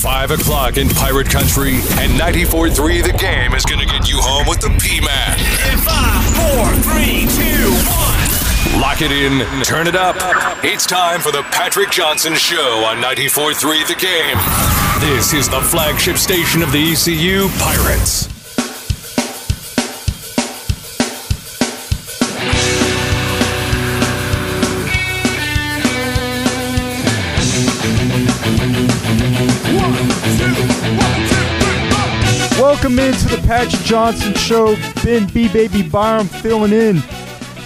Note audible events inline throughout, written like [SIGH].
5 o'clock in Pirate Country, and 94.3 The Game is going to get you home with the P-Man. In five, four, three, two, one. Lock it in, turn it up. It's time for the Patrick Johnson Show on 94.3 The Game. This is the flagship station of the ECU Pirates. Welcome into the Patrick Johnson Show. Ben B. Baby Byram filling in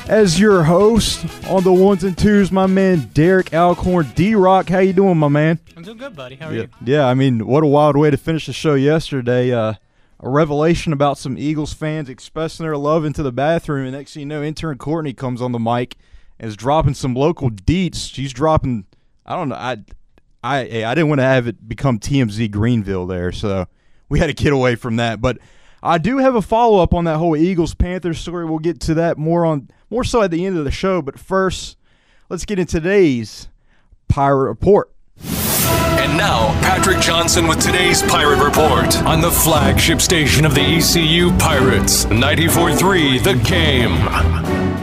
as your host on the ones and twos. My man Derek Alcorn, D Rock. How you doing, my man? I'm doing good, buddy. How are Yeah, you? yeah. I mean, what a wild way to finish the show yesterday. Uh, a revelation about some Eagles fans expressing their love into the bathroom, and next thing you know, intern Courtney comes on the mic and is dropping some local deets. She's dropping. I don't know. I, I, hey, I didn't want to have it become TMZ Greenville there, so we had to get away from that. But I do have a follow up on that whole Eagles Panthers story. We'll get to that more on more so at the end of the show. But first, let's get into today's Pirate Report. And now, Patrick Johnson with today's Pirate Report on the flagship station of the ECU Pirates, 94.3 The Game.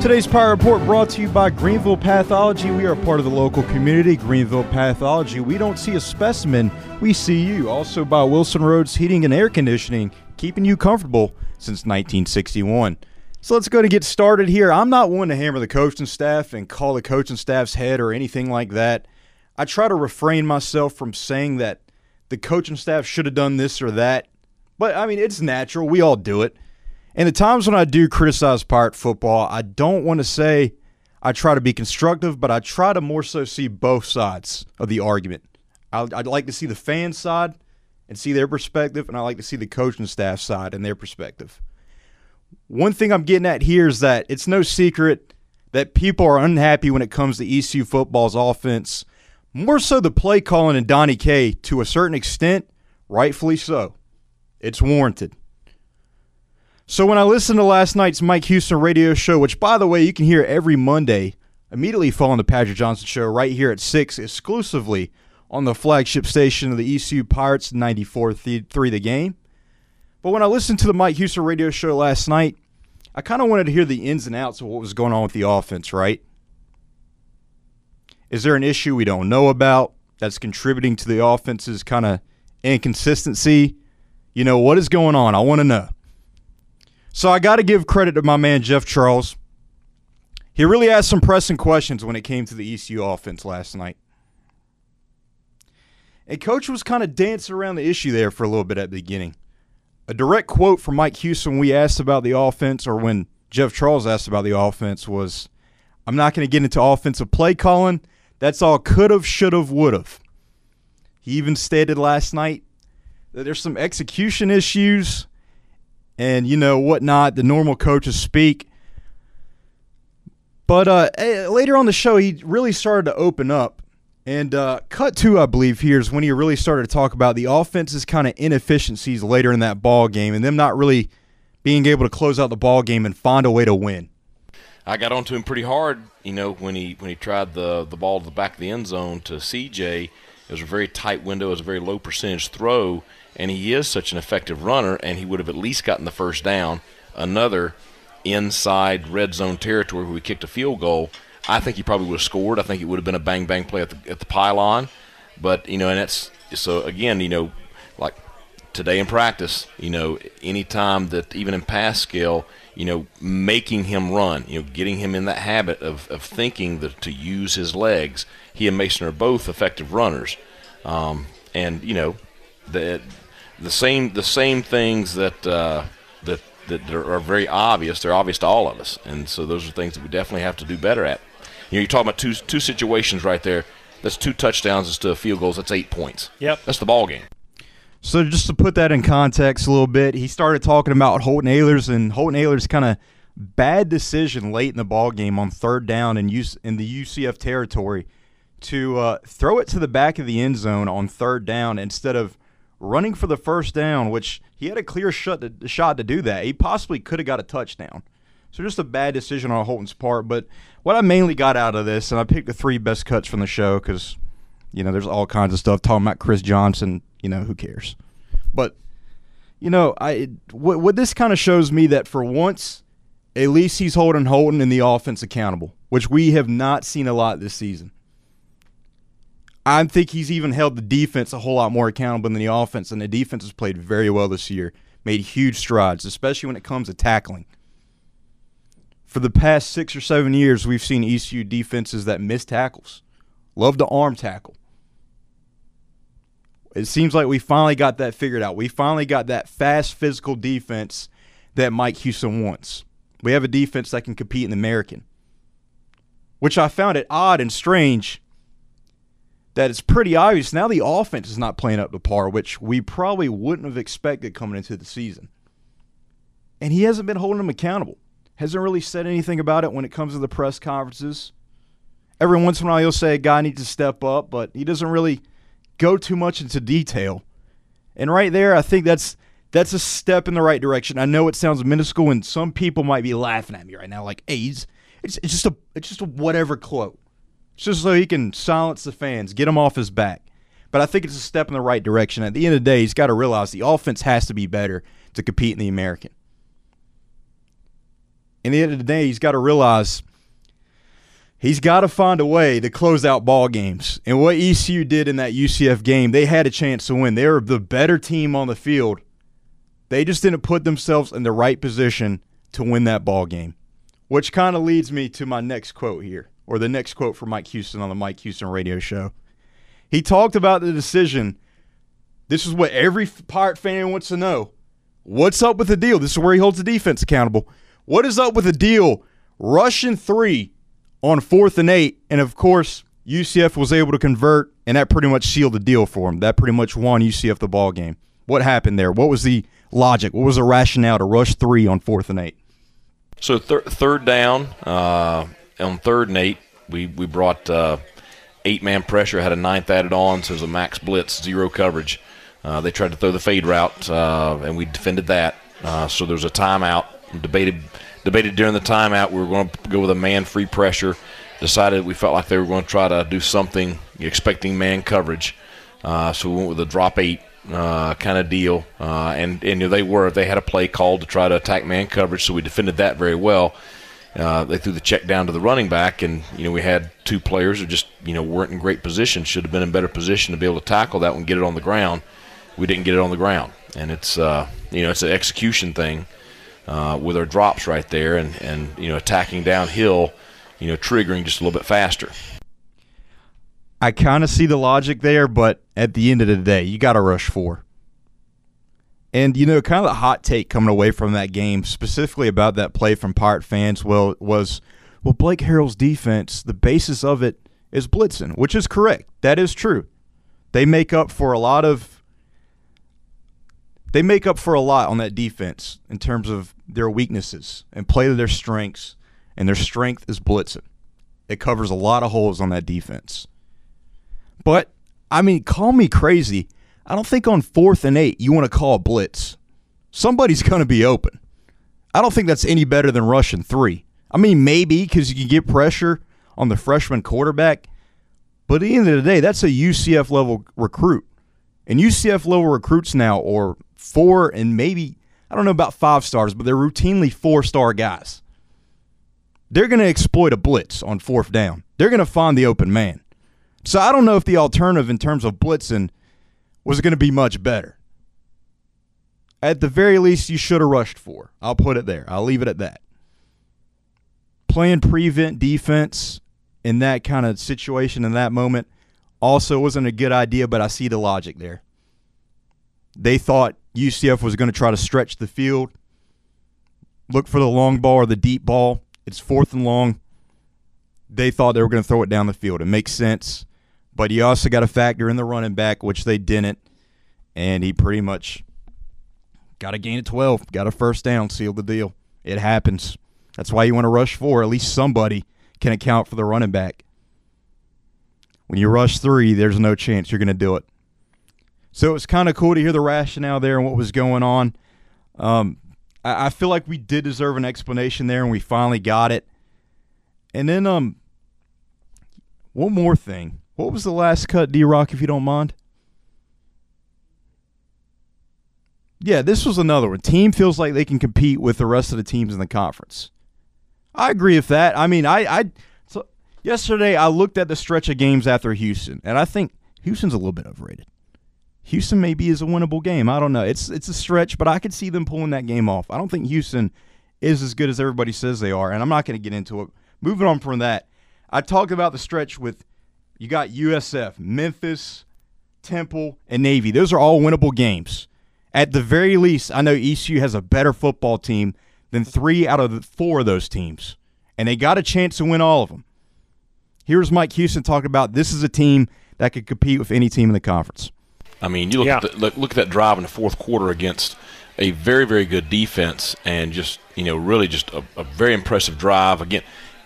Today's Pirate Report brought to you by Greenville Pathology. We are part of the local community, Greenville Pathology. We don't see a specimen, we see you. Also by Wilson Roads Heating and Air Conditioning, keeping you comfortable since 1961. So let's go to get started here. I'm not one to hammer the coaching staff and call the coaching staff's head or anything like that. I try to refrain myself from saying that the coaching staff should have done this or that. But I mean, it's natural. We all do it. And the times when I do criticize Pirate football, I don't want to say I try to be constructive, but I try to more so see both sides of the argument. I- I'd like to see the fan side and see their perspective, and I like to see the coaching staff side and their perspective. One thing I'm getting at here is that it's no secret that people are unhappy when it comes to ECU football's offense, more so the play calling and Donnie K to a certain extent, rightfully so. It's warranted. So when I listened to last night's Mike Houston radio show, which by the way you can hear every Monday, immediately following the Patrick Johnson show right here at six, exclusively on the flagship station of the ECU Pirates, 94.3 The Game. But when I listened to the Mike Houston radio show last night, I kind of wanted to hear the ins and outs of what was going on with the offense. Right? Is there an issue we don't know about that's contributing to the offense's kind of inconsistency? You know what is going on? I want to know. So I got to give credit to my man Jeff Charles. He really asked some pressing questions when it came to the ECU offense last night. And coach was kind of dancing around the issue there for a little bit at the beginning. A direct quote from Mike Houston when we asked about the offense or when Jeff Charles asked about the offense was I'm not going to get into offensive play calling. That's all could have, should have, would have. He even stated last night that there's some execution issues and you know whatnot. The normal coaches speak, but uh, eh, later on the show, he really started to open up. And uh, cut two, I believe, here is when he really started to talk about the offense's kind of inefficiencies later in that ball game, and them not really being able to close out the ball game and find a way to win. I got onto him pretty hard, you know, when he when he tried the the ball to the back of the end zone to CJ. It was a very tight window, it was a very low percentage throw, and he is such an effective runner, and he would have at least gotten the first down. Another inside red zone territory where we kicked a field goal. I think he probably would have scored. I think it would have been a bang bang play at the at the pylon, but you know, and that's so again, you know, like today in practice, you know, anytime that even in pass skill, you know, making him run, you know, getting him in that habit of, of thinking that to use his legs. He and Mason are both effective runners, um, and you know, the the same the same things that uh, that that are very obvious. They're obvious to all of us, and so those are things that we definitely have to do better at. You know, you're talking about two two situations right there. That's two touchdowns instead of field goals. That's eight points. Yep. That's the ball game. So just to put that in context a little bit, he started talking about Holton Ahlers and Holton Ahlers' kind of bad decision late in the ball game on third down and use in the UCF territory to uh, throw it to the back of the end zone on third down instead of running for the first down, which he had a clear shot to, shot to do that. He possibly could have got a touchdown. So just a bad decision on Holton's part. But what I mainly got out of this, and I picked the three best cuts from the show because You know, there's all kinds of stuff talking about Chris Johnson. You know, who cares? But you know, I what, what this kind of shows me that for once, at least he's holding Holton and the offense accountable, which we have not seen a lot this season. I think he's even held the defense a whole lot more accountable than the offense, and the defense has played very well this year, made huge strides, especially when it comes to tackling. For the past six or seven years, we've seen ECU defenses that miss tackles, love to arm tackle. It seems like we finally got that figured out. We finally got that fast physical defense that Mike Houston wants. We have a defense that can compete in the American, which I found it odd and strange that it's pretty obvious now the offense is not playing up to par, which we probably wouldn't have expected coming into the season. And he hasn't been holding them accountable. Hasn't really said anything about it when it comes to the press conferences. Every once in a while he'll say a guy needs to step up, but he doesn't really go too much into detail. And right there, I think that's that's a step in the right direction. I know it sounds minuscule, and some people might be laughing at me right now, like, "Hey, it's, it's just a it's just a whatever quote." Just so he can silence the fans, get them off his back. But I think it's a step in the right direction. At the end of the day, he's got to realize the offense has to be better to compete in the American. In the end of the day, he's got to realize he's got to find a way to close out ball games. And what ECU did in that UCF game, they had a chance to win. They were the better team on the field. They just didn't put themselves in the right position to win that ball game. Which kind of leads me to my next quote here or the next quote from Mike Houston on the Mike Houston radio show. He talked about the decision. This is what every Pirate fan wants to know. What's up with the deal? This is where he holds the defense accountable. What is up with the deal? Rushing three on fourth and eight. And of course, UCF was able to convert, and that pretty much sealed the deal for him. That pretty much won UCF the ball game. What happened there? What was the logic? What was the rationale to rush three on fourth and eight? So thir- third down, uh, on third and eight, we we brought uh, eight man pressure, had a ninth added on, so it was a max blitz, zero coverage. Uh, they tried to throw the fade route, uh, and we defended that. Uh, so there was a timeout. Debated debated during the timeout. We were going to go with a man free pressure. Decided we felt like they were going to try to do something, expecting man coverage. Uh, so we went with a drop eight uh, kind of deal, uh, and and you know, they were they had a play called to try to attack man coverage, so we defended that very well. Uh, they threw the check down to the running back, and you know we had two players who just you know weren't in great position. Should have been in better position to be able to tackle that one, get it on the ground. We didn't get it on the ground, and it's uh, you know it's an execution thing uh, with our drops right there, and and you know attacking downhill, you know triggering just a little bit faster. I kind of see the logic there, but at the end of the day, you got to rush four. And you know, kind of the hot take coming away from that game, specifically about that play from Pirate fans, well, was well, Blake Harrell's defense, the basis of it is blitzing, which is correct. That is true. They make up for a lot of they make up for a lot on that defense in terms of their weaknesses and play to their strengths, and their strength is blitzing. It covers a lot of holes on that defense. But I mean, call me crazy. I don't think on fourth and eight you want to call a blitz. Somebody's [LAUGHS] going to be open. I don't think that's any better than rushing three. I mean, maybe because you can get pressure on the freshman quarterback, but at the end of the day, that's a UCF level recruit. And UCF level recruits now are four and maybe, I don't know about five stars, but they're routinely four star guys. They're going to exploit a blitz on fourth down. They're going to find the open man. So I don't know if the alternative in terms of blitzing was going to be much better. At the very least, you should have rushed for. I'll put it there. I'll leave it at that. Playing prevent defense in that kind of situation in that moment also wasn't a good idea, but I see the logic there. They thought UCF was going to try to stretch the field, look for the long ball or the deep ball. It's fourth and long. They thought they were going to throw it down the field. It makes sense. But you also got to factor in the running back, which they didn't. And he pretty much got a gain of 12, got a first down, sealed the deal. It happens. That's why you want to rush four. At least somebody can account for the running back. When you rush three, there's no chance you're going to do it. So it was kind of cool to hear the rationale there and what was going on. Um, I, I feel like we did deserve an explanation there, and we finally got it. And then, um, one more thing What was the last cut, D Rock, if you don't mind? Yeah, this was another one. Team feels like they can compete with the rest of the teams in the conference. I agree with that. I mean, I, I so yesterday I looked at the stretch of games after Houston, and I think Houston's a little bit overrated. Houston maybe is a winnable game. I don't know. It's it's a stretch, but I could see them pulling that game off. I don't think Houston is as good as everybody says they are, and I'm not going to get into it. Moving on from that, I talked about the stretch with you got USF, Memphis, Temple, and Navy. Those are all winnable games. At the very least, I know ECU has a better football team than three out of the four of those teams, and they got a chance to win all of them. Here's Mike Houston talking about this is a team that could compete with any team in the conference. I mean, you look Yeah. at the, look, look at that drive in the fourth quarter against a very very good defense, and just you know really just a, a very impressive drive. Again,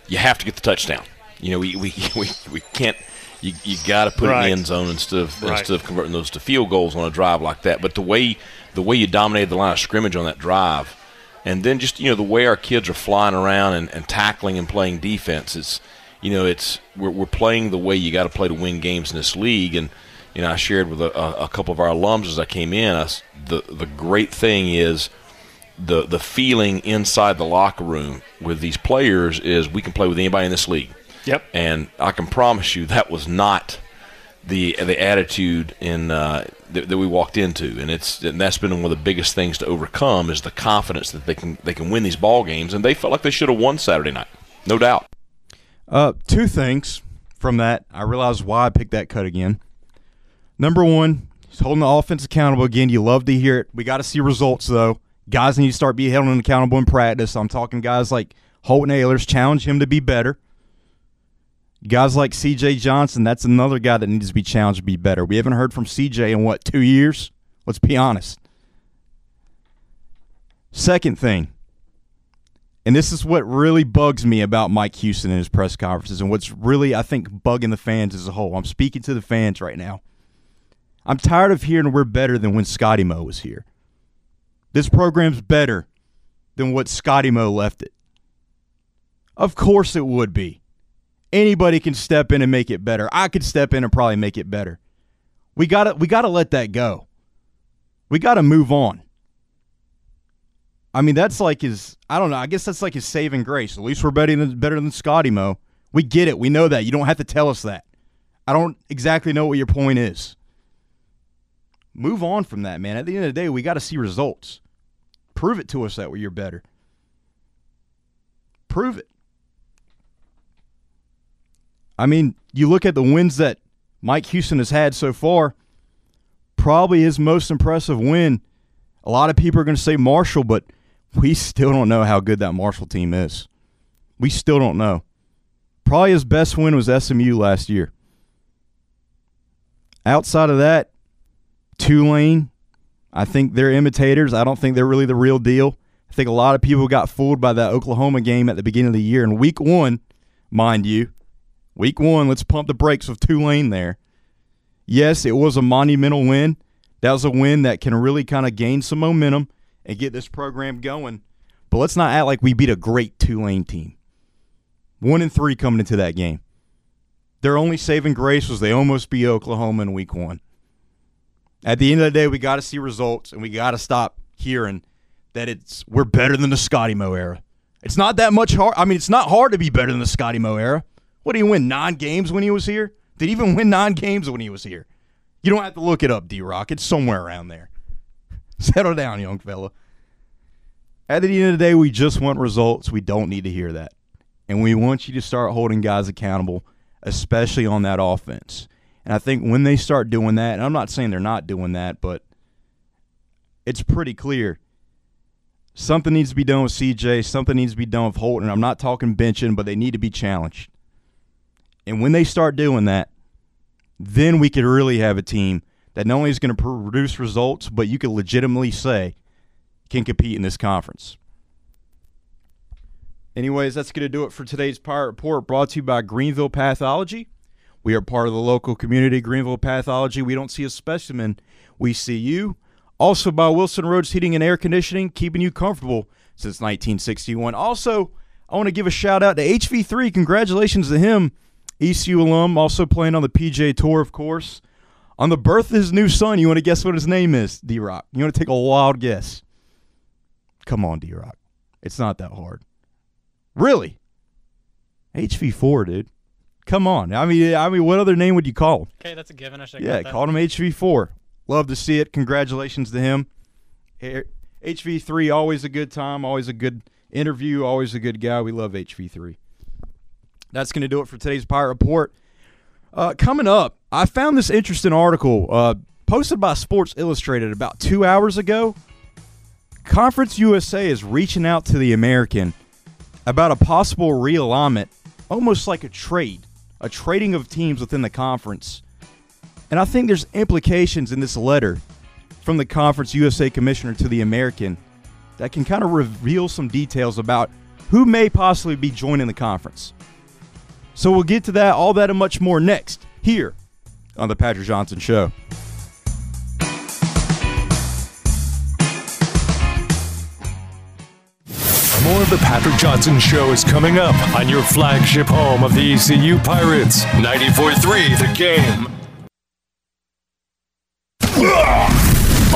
you have to get the touchdown. You know, we we [LAUGHS] we, we can't. You, you got to put it in the end zone instead of Right. instead of converting those to field goals on a drive like that. But the way the way you dominated the line of scrimmage on that drive, and then just you know the way our kids are flying around and, and tackling and playing defense, it's you know it's we're, we're playing the way you got to play to win games in this league. And you know I shared with a, a, couple of our alums as I came in. I the the great thing is the the feeling inside the locker room with these players is we can play with anybody in this league. Yep. And I can promise you that was not the the attitude in uh, that, that we walked into, and it's and that's been one of the biggest things to overcome is the confidence that they can they can win these ball games, and they felt like they should have won Saturday night, no doubt. Uh, two things from that. I realized why I picked that cut again. Number one, he's holding the offense accountable again. You love to hear it. We got to see results though. Guys need to start being held accountable in practice. I'm talking guys like Holton Ahlers, challenge him to be better. Guys like CJ Johnson, that's another guy that needs to be challenged to be better. We haven't heard from CJ in what, two years? Let's be honest. Second thing, and this is what really bugs me about Mike Houston and his press conferences, and what's really, I think, bugging the fans as a whole. I'm speaking to the fans right now. I'm tired of hearing we're better than when Scotty Moe was here. This program's better than what Scotty Moe left it. Of course it would be. Anybody can step in and make it better. I could step in and probably make it better. We gotta we gotta let that go. We gotta move on. I mean, that's like his. I don't know. I guess that's like his saving grace. At least we're better than better than Scotty Mo. We get it. We know that. You don't have to tell us that. I don't exactly know what your point is. Move on from that, man. At the end of the day, we got to see results. Prove it to us that you're better. Prove it. I mean, you look at the wins that Mike Houston has had so far. Probably his most impressive win. A lot of people are going to say Marshall, but we still don't know how good that Marshall team is. We still don't know. Probably his best win was SMU last year. Outside of that, Tulane, I think they're imitators. I don't think they're really the real deal. I think a lot of people got fooled by that Oklahoma game at the beginning of the year. In week one, mind you, week one, let's pump the brakes with Tulane there. Yes, it was a monumental win. That was a win that can really kind of gain some momentum and get this program going. But let's not act like we beat a great Tulane team. One and three coming into that game. Their only saving grace was they almost beat Oklahoma in week one. At the end of the day, we got to see results, and we got to stop hearing that it's we're better than the Scotty Mo era. It's not that much hard. I mean, it's not hard to be better than the Scotty Mo era. What did he win? Nine games when he was here? Did he even win nine games when he was here? You don't have to look it up, D Rock. It's somewhere around there. [LAUGHS] Settle down, young fella. At the end of the day, we just want results. We don't need to hear that. And we want you to start holding guys accountable, especially on that offense. And I think when they start doing that, and I'm not saying they're not doing that, but it's pretty clear something needs to be done with CJ, something needs to be done with Holton. I'm not talking benching, but they need to be challenged. And when they start doing that, then we could really have a team that not only is going to produce results, but you could legitimately say can compete in this conference. Anyways, that's going to do it for today's Pirate Report brought to you by Greenville Pathology. We are part of the local community, Greenville Pathology. We don't see a specimen, we see you. Also by Wilson Roads Heating and Air Conditioning, keeping you comfortable since 1961. Also, I want to give a shout out to HV3. Congratulations to him ECU alum, also playing on the PGA Tour, of course. On the birth of his new son, you want to guess what his name is, D Rock? You want to take a wild guess? Come on, D Rock. It's not that hard. Really? HV4, dude. Come on. I mean, I mean, what other name would you call him? Okay, that's a given. I should Yeah, called him HV4. Love to see it. Congratulations to him. HV3, always a good time, always a good interview, always a good guy. We love HV3. That's going to do it for today's Pirate Report. Uh, coming up, I found this interesting article uh, posted by Sports Illustrated about two hours ago. Conference USA is reaching out to the American about a possible realignment, almost like a trade, a trading of teams within the conference. And I think there's implications in this letter from the Conference USA Commissioner to the American that can kind of reveal some details about who may possibly be joining the conference. So we'll get to that, all that, and much more next here on the Patrick Johnson Show. More of the Patrick Johnson Show is coming up on your flagship home of the ECU Pirates, 94 3, The Game.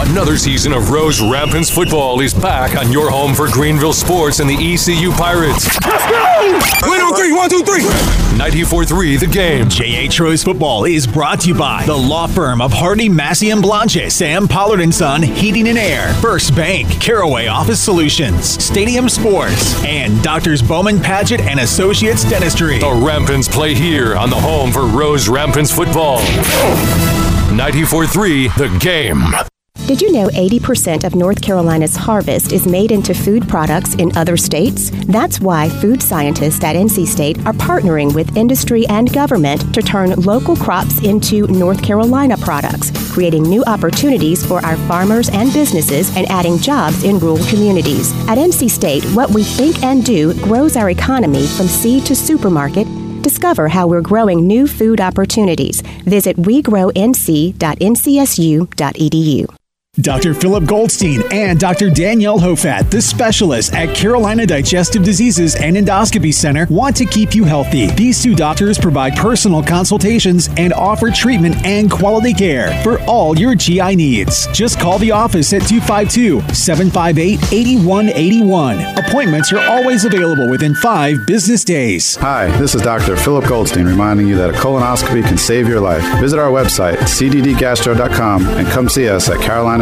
Another season of Rose Rampants football is back on your home for Greenville sports and the ECU Pirates. Let's go! Win on three, one, two, three. 94.3 The Game. JH Rose Football is brought to you by the law firm of Hardy, Massey and Blanche, Sam Pollard and Son, Heating and Air, First Bank, Caraway Office Solutions, Stadium Sports, and Doctors Bowman Paget and Associates Dentistry. The Rampants play here on the home for Rose Rampants football. 94.3 The Game. Did you know 80% of North Carolina's harvest is made into food products in other states? That's why food scientists at NC State are partnering with industry and government to turn local crops into North Carolina products, creating new opportunities for our farmers and businesses and adding jobs in rural communities. At NC State, what we think and do grows our economy from seed to supermarket Discover how we're growing new food opportunities. Visit wegrownc.ncsu.edu. Dr. Philip Goldstein and Dr. Danielle Hofat, the specialists at Carolina Digestive Diseases and Endoscopy Center, want to keep you healthy. These two doctors provide personal consultations and offer treatment and quality care for all your GI needs. Just call the office at 252 758 8181. Appointments are always available within five business days. Hi, this is Dr. Philip Goldstein reminding you that a colonoscopy can save your life. Visit our website, cddgastro.com, and come see us at Carolina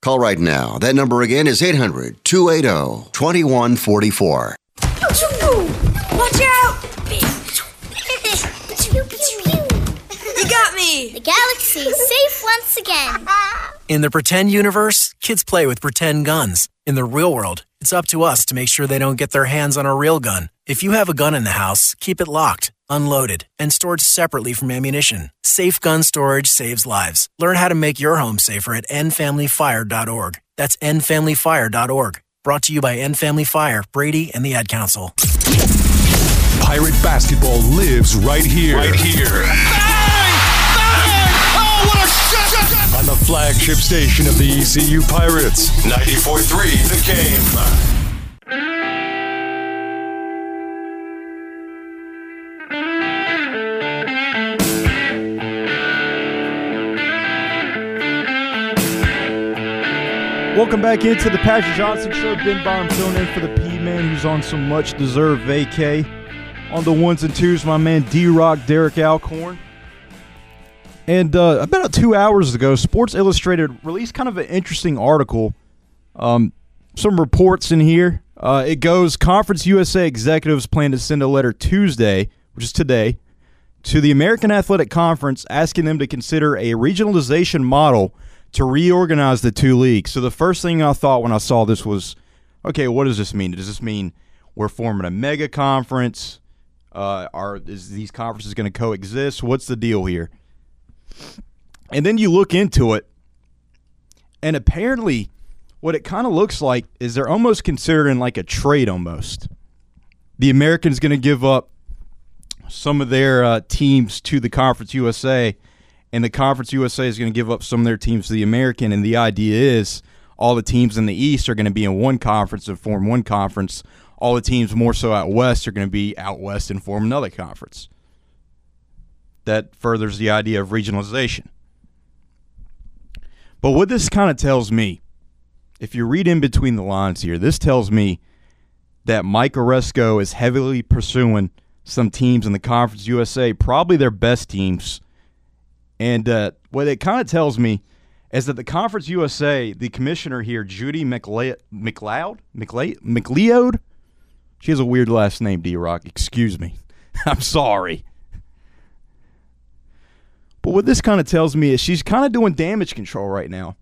Call right now. That number again is 800 280 2144. Watch out! You got me! The galaxy is safe once again. [LAUGHS] In the pretend universe, kids play with pretend guns. In the real world, it's up to us to make sure they don't get their hands on a real gun. If you have a gun in the house, keep it locked, unloaded, and stored separately from ammunition. Safe gun storage saves lives. Learn how to make your home safer at endfamilyfire.org. That's endfamilyfire.org. Brought to you by End Family Fire, Brady, and the Ad Council. Pirate basketball lives right here. Right here. Bang! Bang! Oh, what a shot! On the flagship station of the ECU Pirates, 94 3, The Game. Welcome back into the Patrick Johnson Show. Ben Byram filling in for the P Man, who's on some much deserved vacay. On the ones and twos, my man D Rock, Derek Alcorn. And uh, about two hours ago, Sports Illustrated released kind of an interesting article. Um, some reports in here. Uh, it goes Conference USA executives plan to send a letter Tuesday, which is today, to the American Athletic Conference asking them to consider a regionalization model to reorganize the two leagues. So the first thing I thought when I saw this was, okay, what does this mean? Does this mean we're forming a mega conference? Uh, are is these conferences going to coexist? What's the deal here? And then you look into it, and apparently, what it kind of looks like is they're almost considering like a trade almost. The Americans going to give up some of their uh, teams to the Conference USA, and the Conference USA is going to give up some of their teams to the American. And the idea is all the teams in the East are going to be in one conference and form one conference. All the teams more so out West are going to be out West and form another conference. That furthers the idea of regionalization. But what this kind of tells me, if you read in between the lines here, this tells me that Mike Aresco is heavily pursuing some teams in the Conference USA, probably their best teams. And uh, what it kind of tells me is that the Conference USA, the commissioner here, Judy MacLeod, MacLeod, she has a weird last name, D Rock. Excuse me. [LAUGHS] I'm sorry. But what this kind of tells me is she's kind of doing damage control right now.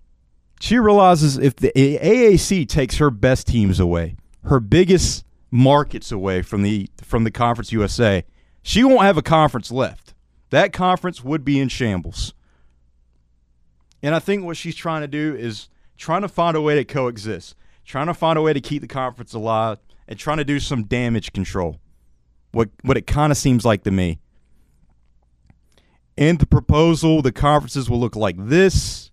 She realizes if the AAC takes her best teams away, her biggest markets away from the from the Conference USA, she won't have a conference left. That conference would be in shambles. And I think what she's trying to do is trying to find a way to coexist, trying to find a way to keep the conference alive, and trying to do some damage control. What what it kind of seems like to me. In the proposal, the conferences will look like this.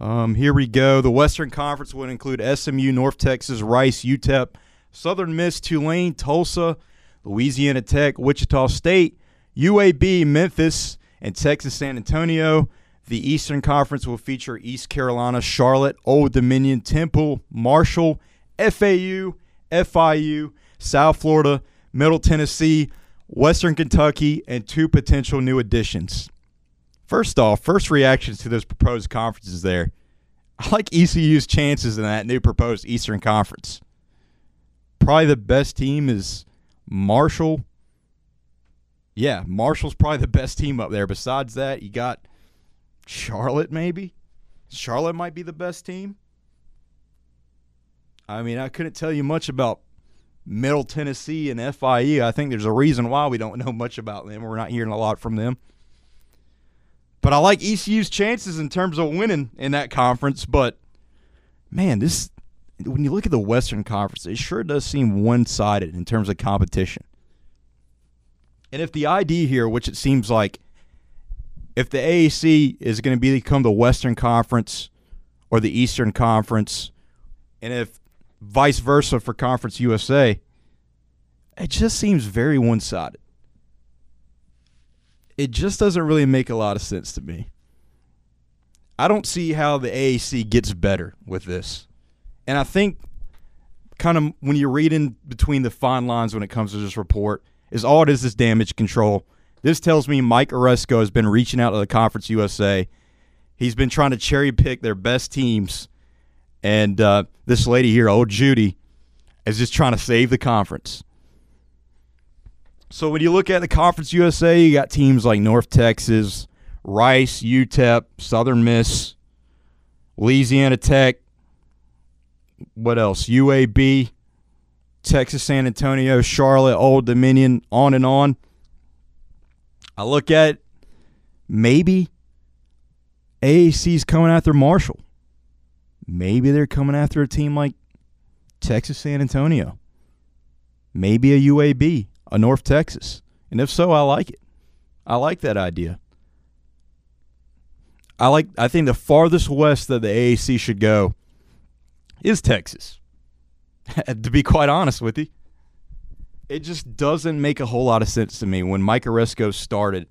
Um, here we go. The Western Conference would include SMU, North Texas, Rice, UTEP, Southern Miss, Tulane, Tulsa, Louisiana Tech, Wichita State, UAB, Memphis, and Texas San Antonio. The Eastern Conference will feature East Carolina, Charlotte, Old Dominion, Temple, Marshall, FAU, FIU, South Florida, Middle Tennessee, Western Kentucky, and two potential new additions. First off, first reactions to those proposed conferences there. I like ECU's chances in that new proposed Eastern Conference. Probably the best team is Marshall. Yeah, Marshall's probably the best team up there. Besides that, you got Charlotte, maybe. Charlotte might be the best team. I mean, I couldn't tell you much about Middle Tennessee and FIE. I think there's a reason why we don't [LAUGHS] know much about them. We're not hearing a lot from them. But I like ECU's chances in terms of winning in that conference. But man, this when you look at the Western Conference, it sure does seem one sided in terms of competition. And if the idea here, which it seems like, if the AAC is going to become the Western Conference or the Eastern Conference, and if vice versa for Conference USA, it just seems very one sided. It just doesn't really make a lot of sense to me. I don't see how the AAC gets better with this. And I think kind of when you're reading between the fine lines when it comes to this report, is all it is is damage control. This tells me Mike Aresco has been reaching out to the Conference USA. He's been trying to cherry pick their best teams and uh, this lady here, old Judy, is just trying to save the conference. So when you look at the Conference USA, you got teams like North Texas, Rice, UTEP, Southern Miss, Louisiana Tech, what else? UAB, Texas San Antonio, Charlotte, Old Dominion, on and on. I look at maybe AAC's coming after Marshall. Maybe they're coming after a team like Texas San Antonio. Maybe a UAB, a North Texas. And if so, I like it. I like that idea. I like I think the farthest west that the AAC should go is Texas. [LAUGHS] to be quite honest with you. It just doesn't make a whole lot of sense to me when Mike Aresco started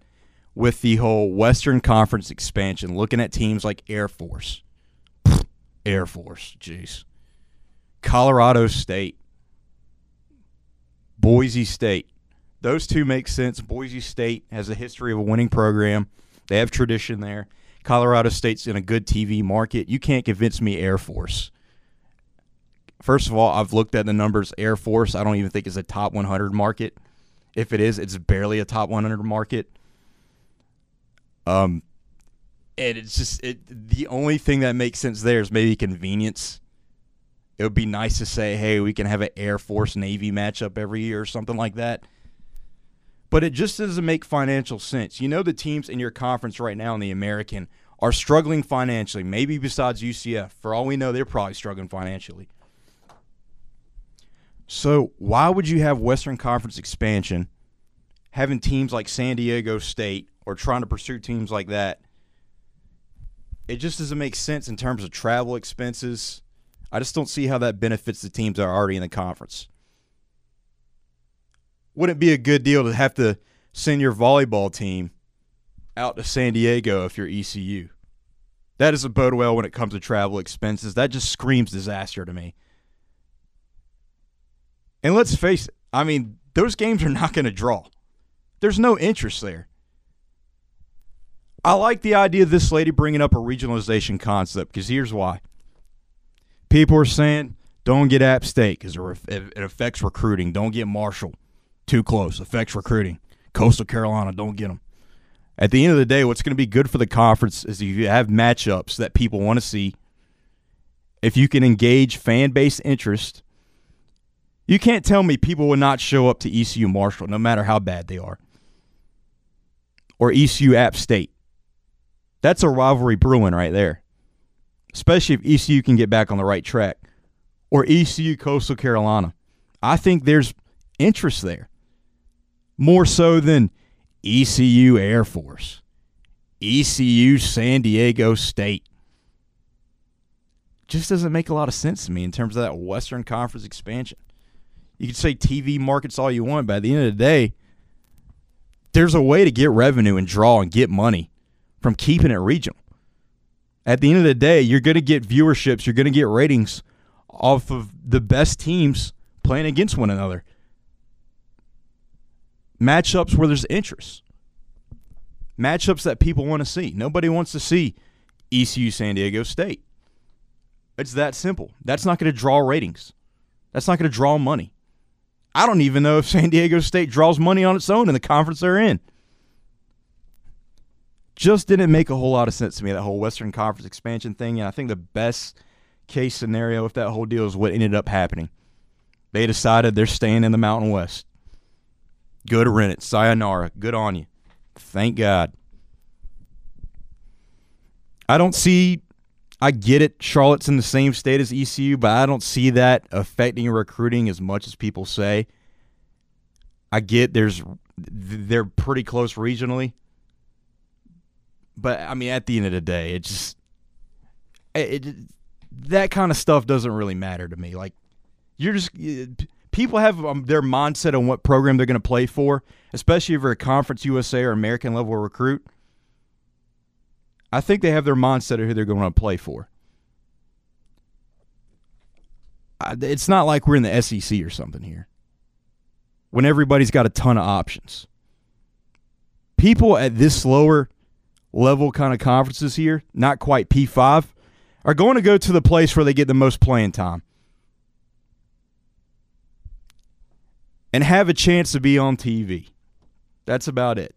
with the whole Western Conference expansion, looking at teams like Air Force, [SNIFFS] Air Force, jeez. Colorado State, Boise State. Those two make sense. Boise State has a history of a winning program. They have tradition there. Colorado State's in a good TV market. You can't convince me Air Force. First of all, I've looked at the numbers. Air Force, I don't even think is a top 100 market. If it is, it's barely a top 100 market. Um, and it's just it. The only thing that makes sense there is maybe convenience. It would be nice to say, hey, we can have an Air Force Navy matchup every year or something like that. But it just doesn't make financial sense. You know, the teams in your conference right now in the American are struggling financially. Maybe besides UCF. For all we know, they're probably struggling financially. So why would you have Western Conference expansion, having teams like San Diego State or trying to pursue teams like that? It just doesn't make sense in terms of travel expenses. I just don't see how that benefits the teams that are already in the conference. Wouldn't it be a good deal to have to send your volleyball team out to San Diego if you're ECU? That doesn't bode well when it comes to travel expenses. That just screams disaster to me. And let's face it, I mean, those games are not going to draw. There's no interest there. I like the idea of this lady bringing up a regionalization concept because here's why. People are saying, don't get App State because it affects recruiting. Don't get Marshall. Too close. Affects recruiting. Coastal Carolina, don't get them. At the end of the day, what's going to be good for the conference is if you have matchups that people want to see. If you can engage fan base interest you can't tell me people will not show up to ECU Marshall no matter how bad they are. Or ECU App State. That's a rivalry brewing right there. Especially if ECU can get back on the right track. Or ECU Coastal Carolina. I think there's interest there. More so than ECU Air Force. ECU San Diego State. Just doesn't make a lot of sense to me in terms of that Western Conference expansion. You can say TV markets all you want, but at the end of the day, there's a way to get revenue and draw and get money from keeping it regional. At the end of the day, you're going to get viewerships, you're going to get ratings off of the best teams playing against one another. Matchups where there's interest. Matchups that people want to see. Nobody wants to see ECU San Diego State. It's that simple. That's not going to draw ratings. That's not going to draw money. I don't even know if San Diego State draws money on its own in the conference they're in. Just didn't make a whole lot of sense to me, that whole Western Conference expansion thing. And I think the best case scenario with that whole deal is what ended up happening. They decided they're staying in the Mountain West. Good riddance. Sayonara. Good on you. Thank God. I don't see I get it. Charlotte's in the same state as ECU, but I don't see that affecting recruiting as much as people say. I get there's they're pretty close regionally, but I mean at the end of the day, it just it, it that kind of stuff doesn't really matter to me. Like you're just people have um, their mindset on what program they're going to play for, especially if you're a Conference USA or American level recruit. I think they have their mindset of who they're going to play for. It's not like we're in the SEC or something here when everybody's got a ton of options. People at this lower level kind of conferences here, not quite P5, are going to go to the place where they get the most playing time and have a chance to be on TV. That's about it.